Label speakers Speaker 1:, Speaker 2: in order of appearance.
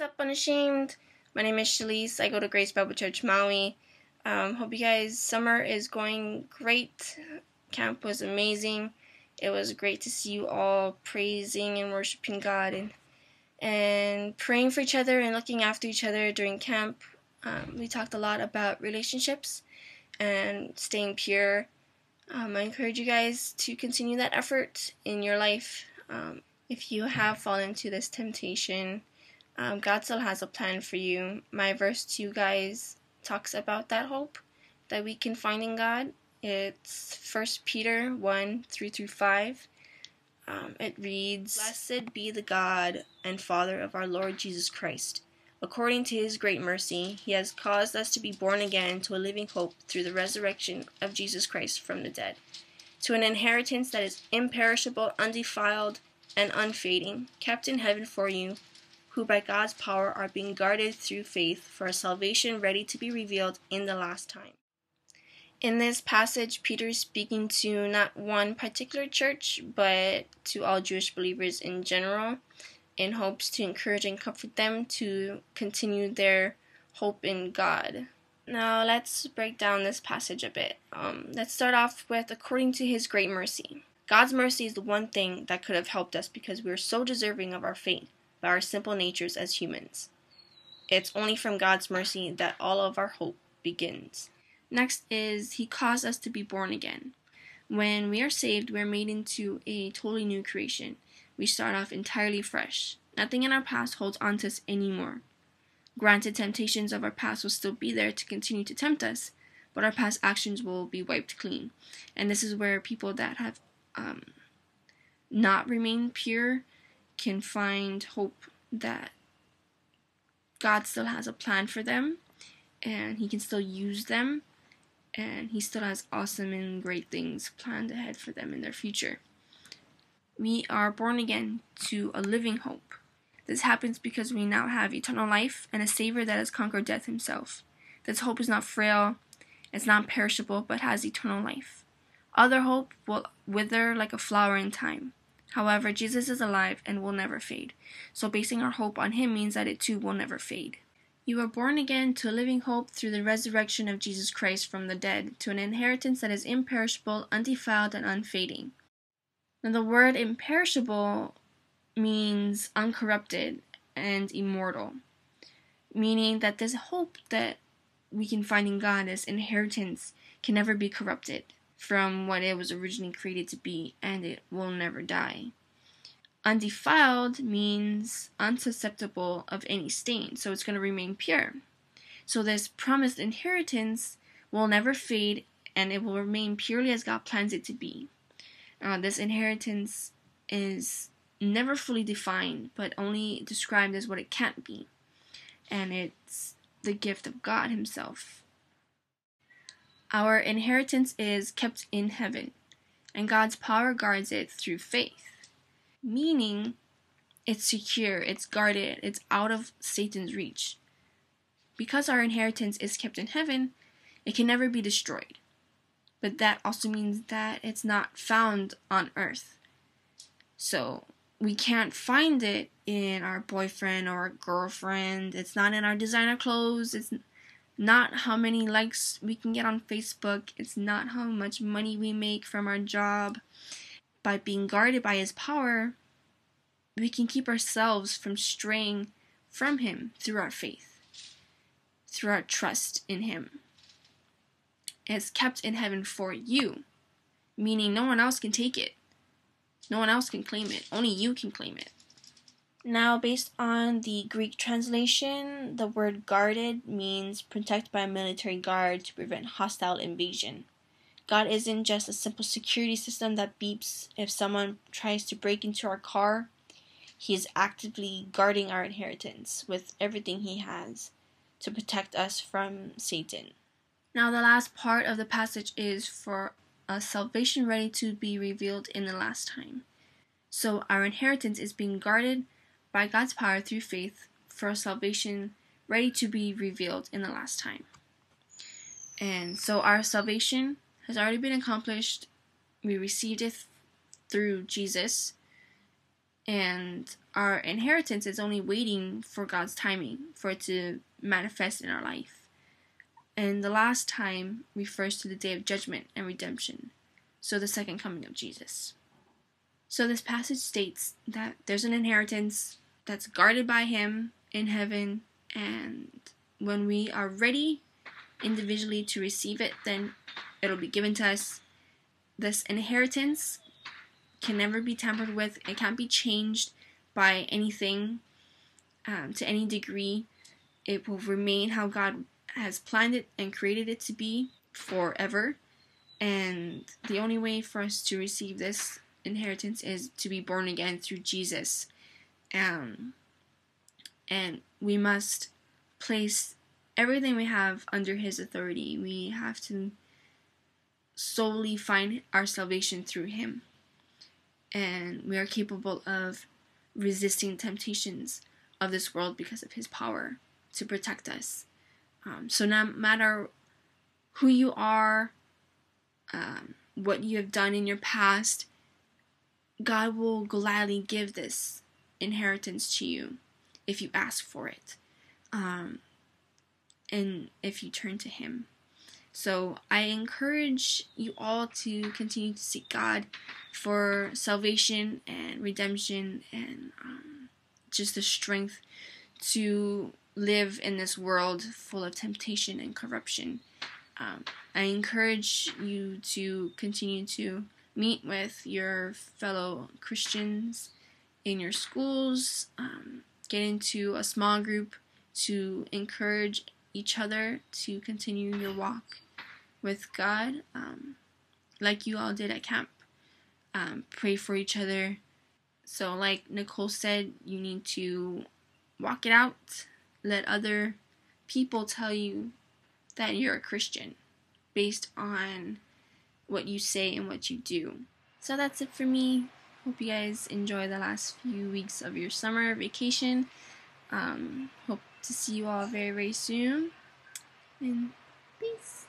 Speaker 1: What's up, Unashamed? My name is Shahlise. I go to Grace Bible Church Maui. Um, hope you guys' summer is going great. Camp was amazing. It was great to see you all praising and worshiping God and and praying for each other and looking after each other during camp. Um, we talked a lot about relationships and staying pure. Um, I encourage you guys to continue that effort in your life. Um, if you have fallen into this temptation, um, God still has a plan for you. My verse to you guys talks about that hope that we can find in God. It's First Peter 1 3 through 5. Um, it reads Blessed be the God and Father of our Lord Jesus Christ. According to his great mercy, he has caused us to be born again to a living hope through the resurrection of Jesus Christ from the dead, to an inheritance that is imperishable, undefiled, and unfading, kept in heaven for you who by God's power are being guarded through faith for a salvation ready to be revealed in the last time. In this passage, Peter is speaking to not one particular church, but to all Jewish believers in general, in hopes to encourage and comfort them to continue their hope in God. Now, let's break down this passage a bit. Um, let's start off with according to his great mercy. God's mercy is the one thing that could have helped us because we are so deserving of our fate by our simple natures as humans. It's only from God's mercy that all of our hope begins. Next is He caused us to be born again. When we are saved, we are made into a totally new creation. We start off entirely fresh. Nothing in our past holds on to us anymore. Granted, temptations of our past will still be there to continue to tempt us, but our past actions will be wiped clean. And this is where people that have um, not remained pure can find hope that God still has a plan for them and He can still use them and He still has awesome and great things planned ahead for them in their future. We are born again to a living hope. This happens because we now have eternal life and a Savior that has conquered death Himself. This hope is not frail, it's not perishable, but has eternal life. Other hope will wither like a flower in time. However, Jesus is alive and will never fade. So basing our hope on him means that it too will never fade. You are born again to a living hope through the resurrection of Jesus Christ from the dead, to an inheritance that is imperishable, undefiled, and unfading. Now, the word imperishable means uncorrupted and immortal, meaning that this hope that we can find in God, this inheritance, can never be corrupted from what it was originally created to be, and it will never die. Undefiled means unsusceptible of any stain, so it's going to remain pure. So, this promised inheritance will never fade and it will remain purely as God plans it to be. Uh, this inheritance is never fully defined, but only described as what it can't be. And it's the gift of God Himself. Our inheritance is kept in heaven, and God's power guards it through faith. Meaning, it's secure, it's guarded, it's out of Satan's reach. Because our inheritance is kept in heaven, it can never be destroyed. But that also means that it's not found on earth. So, we can't find it in our boyfriend or girlfriend. It's not in our designer clothes. It's not how many likes we can get on Facebook, it's not how much money we make from our job. By being guarded by His power, we can keep ourselves from straying from Him through our faith, through our trust in Him. It's kept in heaven for you, meaning no one else can take it. No one else can claim it. Only you can claim it. Now, based on the Greek translation, the word guarded means protect by a military guard to prevent hostile invasion. God isn't just a simple security system that beeps if someone tries to break into our car. He is actively guarding our inheritance with everything he has to protect us from Satan. Now, the last part of the passage is for a salvation ready to be revealed in the last time. So, our inheritance is being guarded by God's power through faith for salvation ready to be revealed in the last time. And so our salvation has already been accomplished. We received it through Jesus. And our inheritance is only waiting for God's timing for it to manifest in our life. And the last time refers to the day of judgment and redemption, so the second coming of Jesus. So this passage states that there's an inheritance that's guarded by Him in heaven, and when we are ready individually to receive it, then it'll be given to us. This inheritance can never be tampered with, it can't be changed by anything um, to any degree. It will remain how God has planned it and created it to be forever. And the only way for us to receive this inheritance is to be born again through Jesus. Um, and we must place everything we have under His authority. We have to solely find our salvation through Him. And we are capable of resisting temptations of this world because of His power to protect us. Um, so, no matter who you are, um, what you have done in your past, God will gladly give this inheritance to you if you ask for it um, and if you turn to Him. So, I encourage you all to continue to seek God for salvation and redemption and um, just the strength to live in this world full of temptation and corruption. Um, I encourage you to continue to meet with your fellow Christians in your schools, um, get into a small group to encourage each other to continue your walk with God, um, like you all did at camp. Um, pray for each other. So, like Nicole said, you need to walk it out let other people tell you that you're a Christian based on what you say and what you do. So that's it for me. Hope you guys enjoy the last few weeks of your summer vacation. Um, hope to see you all very, very soon. And peace.